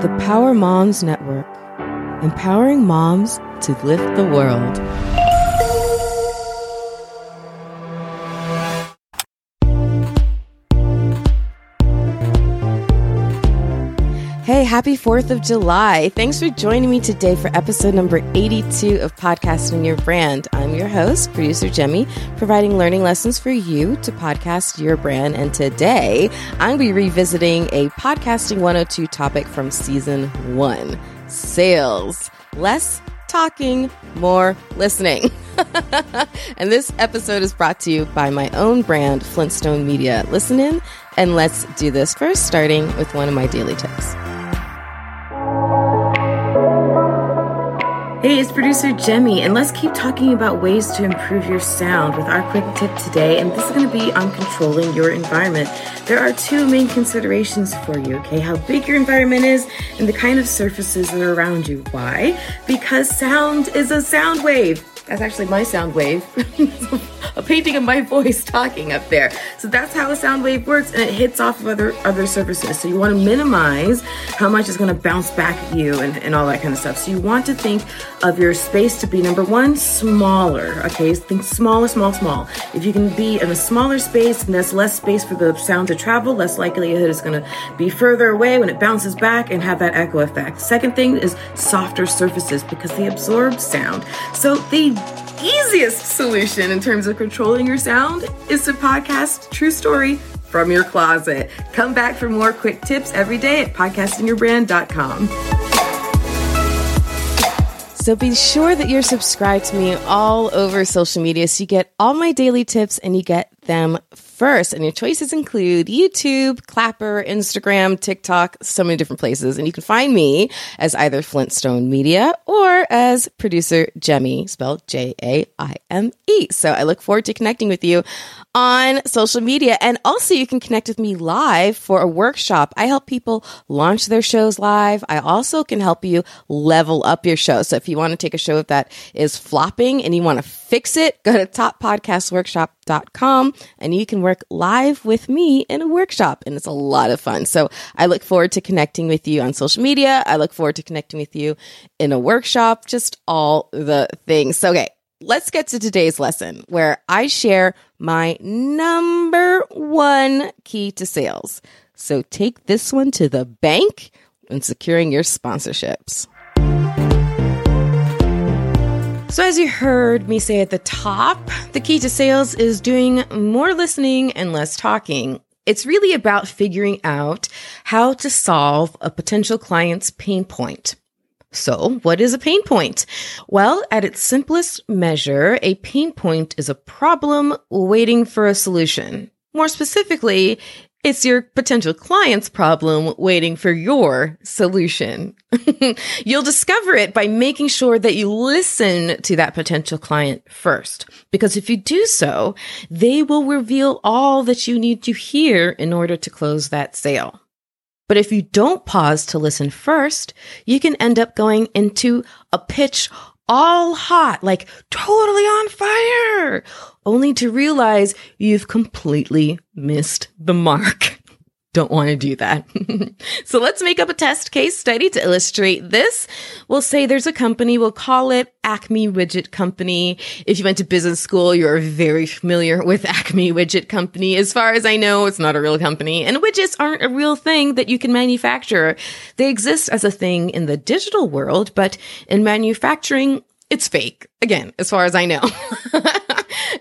The Power Moms Network, empowering moms to lift the world. Happy 4th of July. Thanks for joining me today for episode number 82 of Podcasting Your Brand. I'm your host, producer Jemmy, providing learning lessons for you to podcast your brand. And today, I'm going to be revisiting a Podcasting 102 topic from season one sales. Less talking, more listening. and this episode is brought to you by my own brand, Flintstone Media. Listen in and let's do this first, starting with one of my daily tips. Hey, it's producer Jemmy, and let's keep talking about ways to improve your sound with our quick tip today. And this is going to be on controlling your environment. There are two main considerations for you, okay? How big your environment is and the kind of surfaces that are around you. Why? Because sound is a sound wave. That's actually my sound wave. a painting of my voice talking up there. So that's how a sound wave works and it hits off of other other surfaces. So you want to minimize how much is going to bounce back at you and, and all that kind of stuff. So you want to think of your space to be number one, smaller. Okay, think smaller, small, small. If you can be in a smaller space and there's less space for the sound to travel, less likelihood it's going to be further away when it bounces back and have that echo effect. Second thing is softer surfaces because they absorb sound. So the easiest solution in terms of controlling your sound is to podcast True Story from your closet. Come back for more quick tips every day at podcastingyourbrand.com. So be sure that you're subscribed to me all over social media so you get all my daily tips and you get them first. And your choices include YouTube, Clapper, Instagram, TikTok, so many different places. And you can find me as either Flintstone Media or as producer Jemmy, spelled J A I M E. So I look forward to connecting with you on social media. And also, you can connect with me live for a workshop. I help people launch their shows live. I also can help you level up your show. So if you want to take a show that is flopping and you want to fix it, go to toppodcastworkshop.com and you can work live with me in a workshop. And it's a lot of fun. So I look forward to connecting with you on social media. I look forward to connecting with you in a workshop, just all the things. So, okay let's get to today's lesson where I share my number one key to sales. So take this one to the bank when securing your sponsorships. So, as you heard me say at the top, the key to sales is doing more listening and less talking. It's really about figuring out how to solve a potential client's pain point. So, what is a pain point? Well, at its simplest measure, a pain point is a problem waiting for a solution. More specifically, it's your potential client's problem waiting for your solution. You'll discover it by making sure that you listen to that potential client first. Because if you do so, they will reveal all that you need to hear in order to close that sale. But if you don't pause to listen first, you can end up going into a pitch all hot, like totally on fire, only to realize you've completely missed the mark. Don't want to do that. so let's make up a test case study to illustrate this. We'll say there's a company, we'll call it Acme Widget Company. If you went to business school, you're very familiar with Acme Widget Company. As far as I know, it's not a real company and widgets aren't a real thing that you can manufacture. They exist as a thing in the digital world, but in manufacturing, it's fake. Again, as far as I know.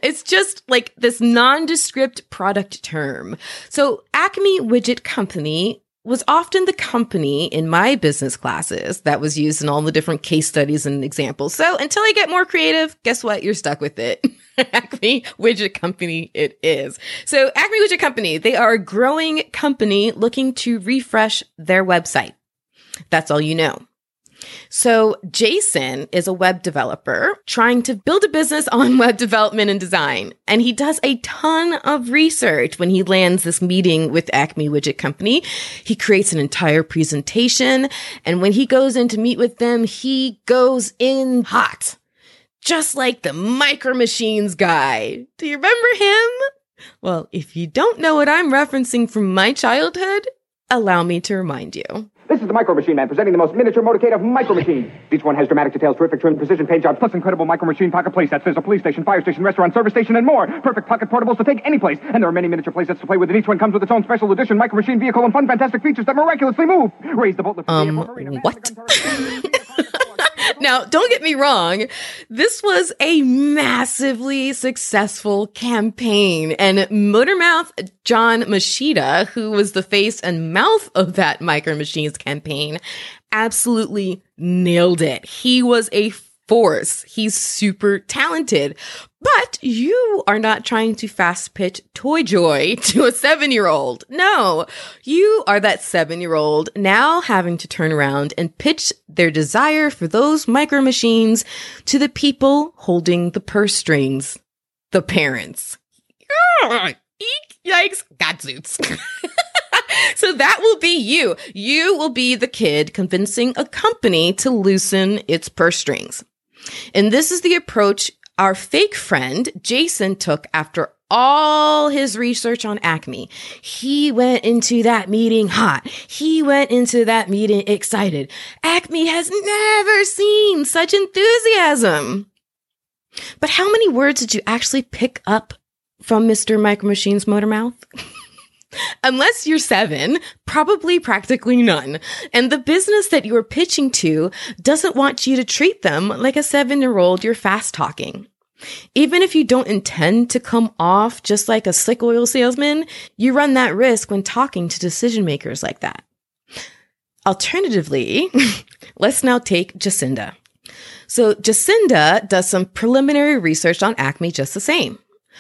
it's just like this nondescript product term. So Acme Widget Company was often the company in my business classes that was used in all the different case studies and examples. So until I get more creative, guess what? You're stuck with it. Acme Widget Company it is. So Acme Widget Company, they are a growing company looking to refresh their website. That's all you know. So Jason is a web developer trying to build a business on web development and design. And he does a ton of research when he lands this meeting with Acme Widget Company. He creates an entire presentation. And when he goes in to meet with them, he goes in hot. Just like the micro machines guy. Do you remember him? Well, if you don't know what I'm referencing from my childhood, allow me to remind you. This is the Micro Machine Man presenting the most miniature motorcade of micro machines. Each one has dramatic details, terrific trim, precision paint jobs, plus incredible micro machine pocket playsets. There's a police station, fire station, restaurant, service station, and more. Perfect pocket portables to take any place. And there are many miniature playsets to play with, and each one comes with its own special edition micro machine vehicle and fun, fantastic features that miraculously move. Raise the boat lift. Um, what? now, don't get me wrong. This was a massively successful campaign and Motormouth John Moschitta, who was the face and mouth of that Micro Machines campaign, absolutely nailed it. He was a force. He's super talented. But you are not trying to fast pitch Toy Joy to a seven year old. No, you are that seven year old now having to turn around and pitch their desire for those micro machines to the people holding the purse strings, the parents. Yikes, gadzoots. so that will be you. You will be the kid convincing a company to loosen its purse strings. And this is the approach our fake friend Jason took after all his research on Acme. He went into that meeting hot. He went into that meeting excited. Acme has never seen such enthusiasm. But how many words did you actually pick up from Mr. Micro Machines Motormouth? Unless you're seven, probably practically none. And the business that you're pitching to doesn't want you to treat them like a seven year old you're fast talking. Even if you don't intend to come off just like a slick oil salesman, you run that risk when talking to decision makers like that. Alternatively, let's now take Jacinda. So Jacinda does some preliminary research on Acme just the same.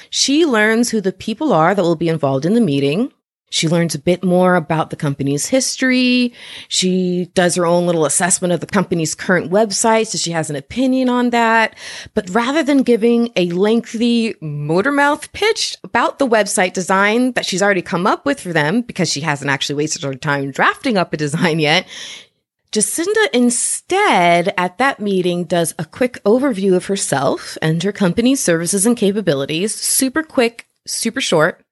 She learns who the people are that will be involved in the meeting. She learns a bit more about the company's history. She does her own little assessment of the company's current website. So she has an opinion on that. But rather than giving a lengthy motor mouth pitch about the website design that she's already come up with for them, because she hasn't actually wasted her time drafting up a design yet, Jacinda instead at that meeting does a quick overview of herself and her company's services and capabilities, super quick, super short.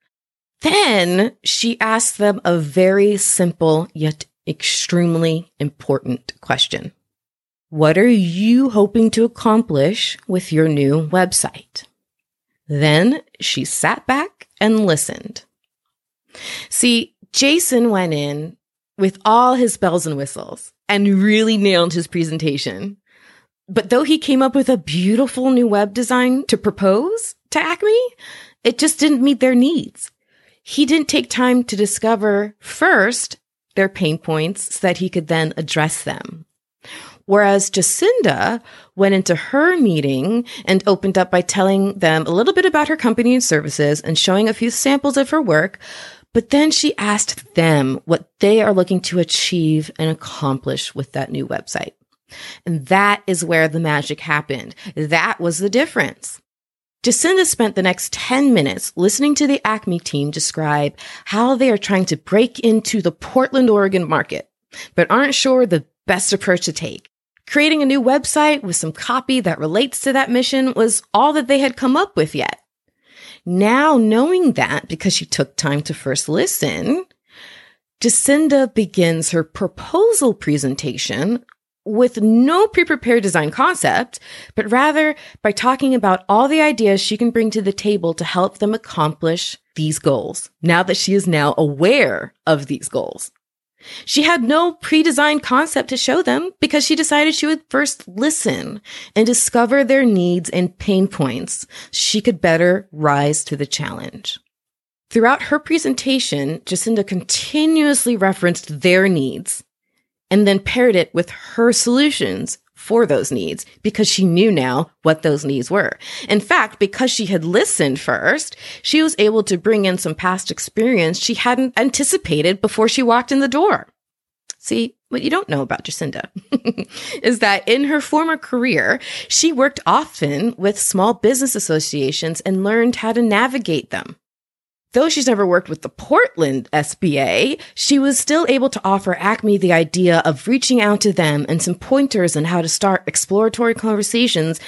Then she asked them a very simple yet extremely important question. What are you hoping to accomplish with your new website? Then she sat back and listened. See, Jason went in with all his bells and whistles and really nailed his presentation. But though he came up with a beautiful new web design to propose to Acme, it just didn't meet their needs he didn't take time to discover first their pain points so that he could then address them. Whereas Jacinda went into her meeting and opened up by telling them a little bit about her company and services and showing a few samples of her work. But then she asked them what they are looking to achieve and accomplish with that new website. And that is where the magic happened. That was the difference. Jacinda spent the next 10 minutes listening to the Acme team describe how they are trying to break into the Portland, Oregon market, but aren't sure the best approach to take. Creating a new website with some copy that relates to that mission was all that they had come up with yet. Now, knowing that because she took time to first listen, Jacinda begins her proposal presentation with no pre-prepared design concept, but rather by talking about all the ideas she can bring to the table to help them accomplish these goals now that she is now aware of these goals. She had no pre-designed concept to show them because she decided she would first listen and discover their needs and pain points she could better rise to the challenge. Throughout her presentation, Jacinda continuously referenced their needs and then paired it with her solutions for those needs because she knew now what those needs were. In fact, because she had listened first, she was able to bring in some past experience she hadn't anticipated before she walked in the door. See, what you don't know about Jacinda is that in her former career, she worked often with small business associations and learned how to navigate them. Though she's never worked with the Portland SBA, she was still able to offer Acme the idea of reaching out to them and some pointers on how to start exploratory conversations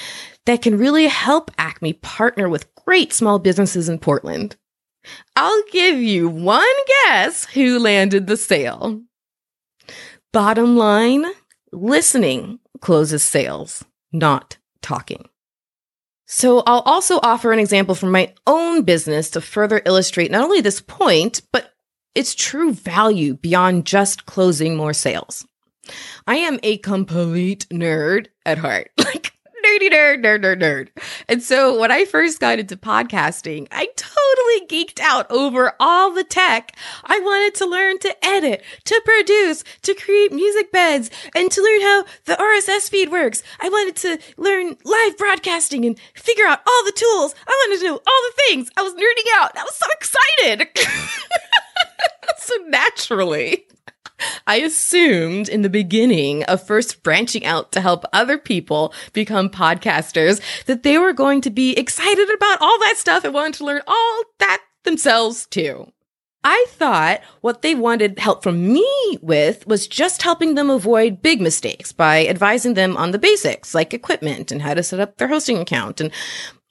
that can really help Acme partner with great small businesses in Portland. I'll give you one guess who landed the sale. Bottom line, listening closes sales, not talking. So I'll also offer an example from my own business to further illustrate not only this point, but its true value beyond just closing more sales. I am a complete nerd at heart. Like nerdy nerd, nerd, nerd, nerd. And so when I first got into podcasting, I totally geeked out over all the tech. I wanted to learn to edit, to produce, to create music beds, and to learn how the RSS feed works. I wanted to learn live broadcasting and figure out all the tools. I wanted to know all the things. I was nerding out. I was so excited. so naturally, I assumed in the beginning of first branching out to help other people become podcasters that they were going to be excited about all that stuff and wanted to learn all that themselves too. I thought what they wanted help from me with was just helping them avoid big mistakes by advising them on the basics like equipment and how to set up their hosting account and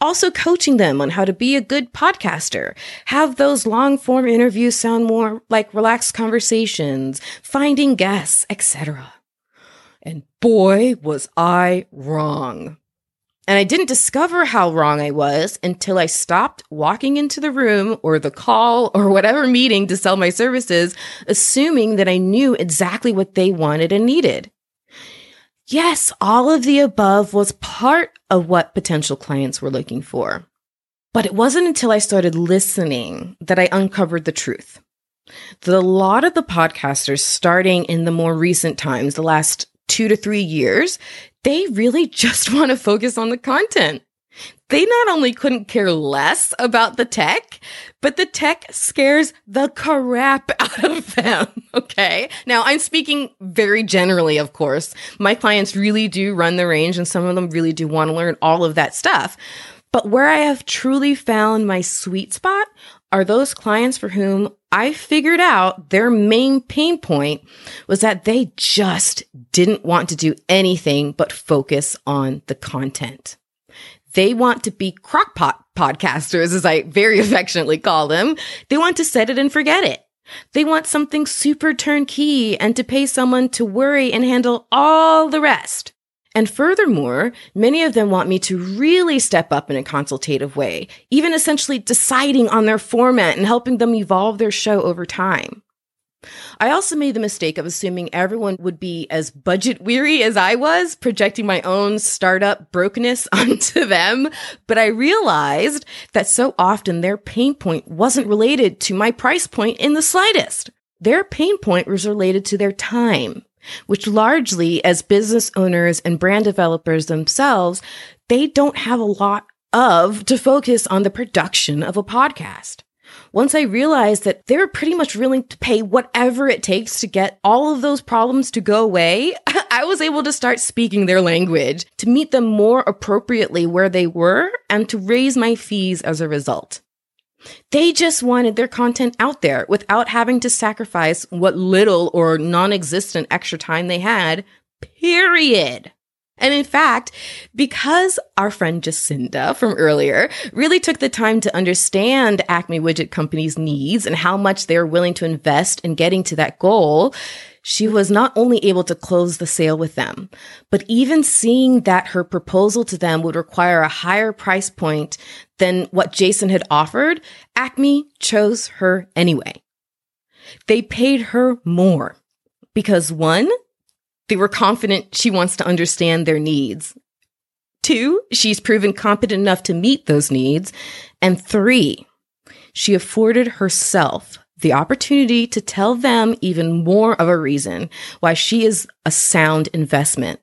also coaching them on how to be a good podcaster, have those long form interviews sound more like relaxed conversations, finding guests, etc. And boy, was I wrong. And I didn't discover how wrong I was until I stopped walking into the room or the call or whatever meeting to sell my services, assuming that I knew exactly what they wanted and needed. Yes, all of the above was part of what potential clients were looking for. But it wasn't until I started listening that I uncovered the truth. That a lot of the podcasters starting in the more recent times, the last two to three years, they really just want to focus on the content they not only couldn't care less about the tech, but the tech scares the crap out of them. Okay. Now I'm speaking very generally, of course. My clients really do run the range and some of them really do want to learn all of that stuff. But where I have truly found my sweet spot are those clients for whom I figured out their main pain point was that they just didn't want to do anything but focus on the content. They want to be crockpot podcasters, as I very affectionately call them. They want to set it and forget it. They want something super turnkey and to pay someone to worry and handle all the rest. And furthermore, many of them want me to really step up in a consultative way, even essentially deciding on their format and helping them evolve their show over time. I also made the mistake of assuming everyone would be as budget weary as I was, projecting my own startup brokenness onto them. But I realized that so often their pain point wasn't related to my price point in the slightest. Their pain point was related to their time, which largely as business owners and brand developers themselves, they don't have a lot of to focus on the production of a podcast once I realized that they were pretty much willing to pay whatever it takes to get all of those problems to go away, I was able to start speaking their language to meet them more appropriately where they were and to raise my fees as a result. They just wanted their content out there without having to sacrifice what little or non existent extra time they had, period. And in fact, because our friend Jacinda from earlier really took the time to understand Acme Widget Company's needs and how much they are willing to invest in getting to that goal, she was not only able to close the sale with them, but even seeing that her proposal to them would require a higher price point than what Jason had offered, Acme chose her anyway. They paid her more because one, they were confident she wants to understand their needs. Two, she's proven competent enough to meet those needs. And three, she afforded herself the opportunity to tell them even more of a reason why she is a sound investment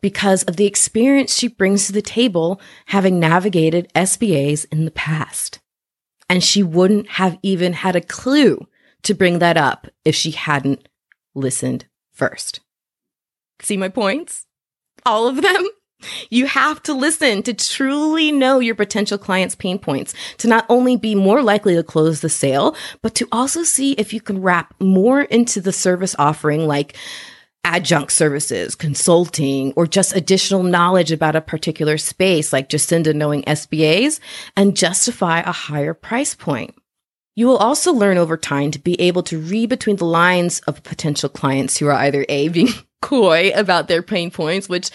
because of the experience she brings to the table having navigated SBAs in the past. And she wouldn't have even had a clue to bring that up if she hadn't listened first. See my points? All of them? You have to listen to truly know your potential client's pain points to not only be more likely to close the sale, but to also see if you can wrap more into the service offering like adjunct services, consulting, or just additional knowledge about a particular space like Jacinda knowing SBAs and justify a higher price point. You will also learn over time to be able to read between the lines of potential clients who are either A, being coy about their pain points, which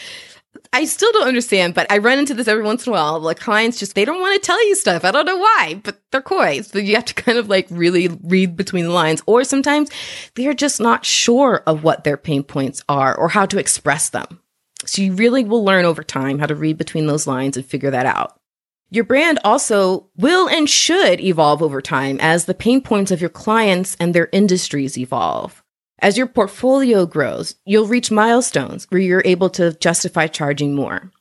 I still don't understand, but I run into this every once in a while. Like clients just, they don't want to tell you stuff. I don't know why, but they're coy. So you have to kind of like really read between the lines. Or sometimes they're just not sure of what their pain points are or how to express them. So you really will learn over time how to read between those lines and figure that out. Your brand also will and should evolve over time as the pain points of your clients and their industries evolve. As your portfolio grows, you'll reach milestones where you're able to justify charging more.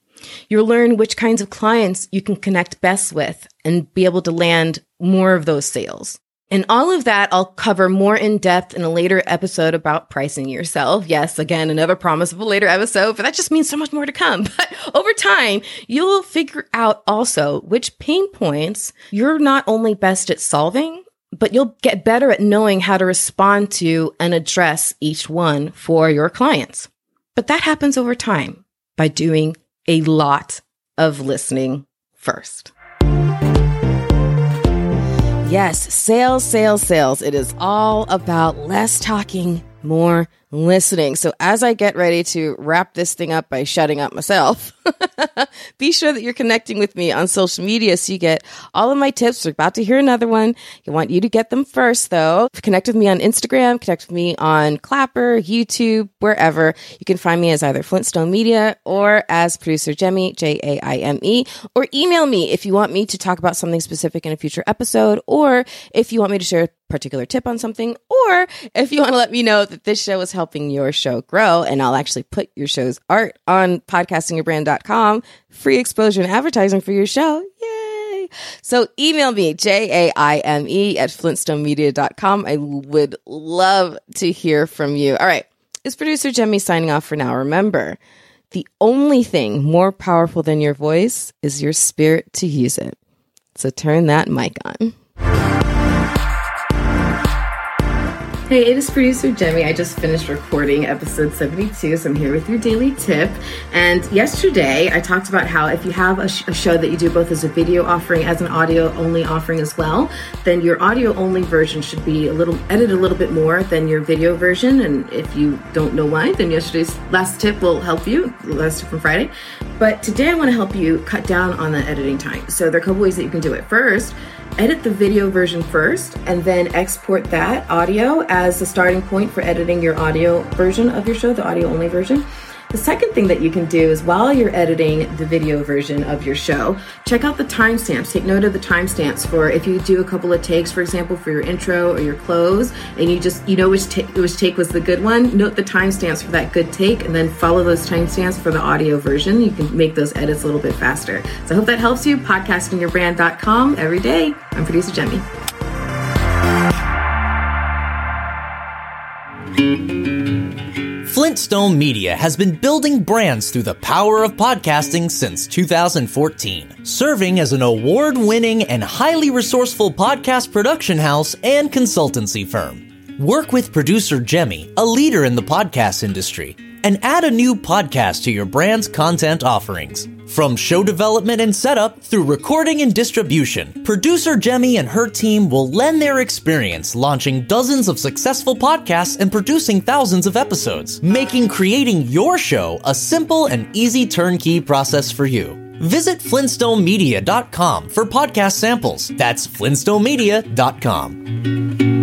You'll learn which kinds of clients you can connect best with and be able to land more of those sales. And all of that I'll cover more in depth in a later episode about pricing yourself. Yes, again, another promise of a later episode, but that just means so much more to come. But over time, you'll figure out also which pain points you're not only best at solving, but you'll get better at knowing how to respond to and address each one for your clients. But that happens over time by doing a lot of listening first. Yes, sales, sales, sales. It is all about less talking, more listening. So as I get ready to wrap this thing up by shutting up myself, be sure that you're connecting with me on social media so you get all of my tips. We're about to hear another one. I want you to get them first though. Connect with me on Instagram, connect with me on Clapper, YouTube, wherever. You can find me as either Flintstone Media or as producer Jemmy, J-A-I-M-E, or email me if you want me to talk about something specific in a future episode or if you want me to share a particular tip on something, or if you want to let me know that this show is helping your show grow, and I'll actually put your show's art on podcastingyourbrand.com, free exposure and advertising for your show. Yay! So email me, J-A-I-M-E at flintstonemedia.com. I would love to hear from you. All right. It's producer Jemmy signing off for now. Remember, the only thing more powerful than your voice is your spirit to use it. So turn that mic on. Hey, it is producer Jemmy. I just finished recording episode 72, so I'm here with your daily tip. And yesterday, I talked about how if you have a, sh- a, show that you do both as a video offering as an audio only offering as well, then your audio only version should be a little edited a little bit more than your video version. And if you don't know why, then yesterday's last tip will help you. Last tip from Friday. But today, I want to help you cut down on the editing time. So there are a couple ways that you can do it. First, edit the video version first and then export that audio as the starting point for editing your audio version of your show, the audio only version. The second thing that you can do is while you're editing the video version of your show, check out the timestamps. Take note of the timestamps for if you do a couple of takes, for example, for your intro or your close, and you just you know which take which take was the good one. Note the timestamps for that good take, and then follow those timestamps for the audio version. You can make those edits a little bit faster. So I hope that helps you. Podcastingyourbrand.com every day. I'm producer Jemmy. Flintstone Media has been building brands through the power of podcasting since 2014, serving as an award winning and highly resourceful podcast production house and consultancy firm. Work with producer Jemmy, a leader in the podcast industry, and add a new podcast to your brand's content offerings. From show development and setup through recording and distribution, producer Jemmy and her team will lend their experience launching dozens of successful podcasts and producing thousands of episodes, making creating your show a simple and easy turnkey process for you. Visit flintstonemedia.com for podcast samples. That's flintstonemedia.com.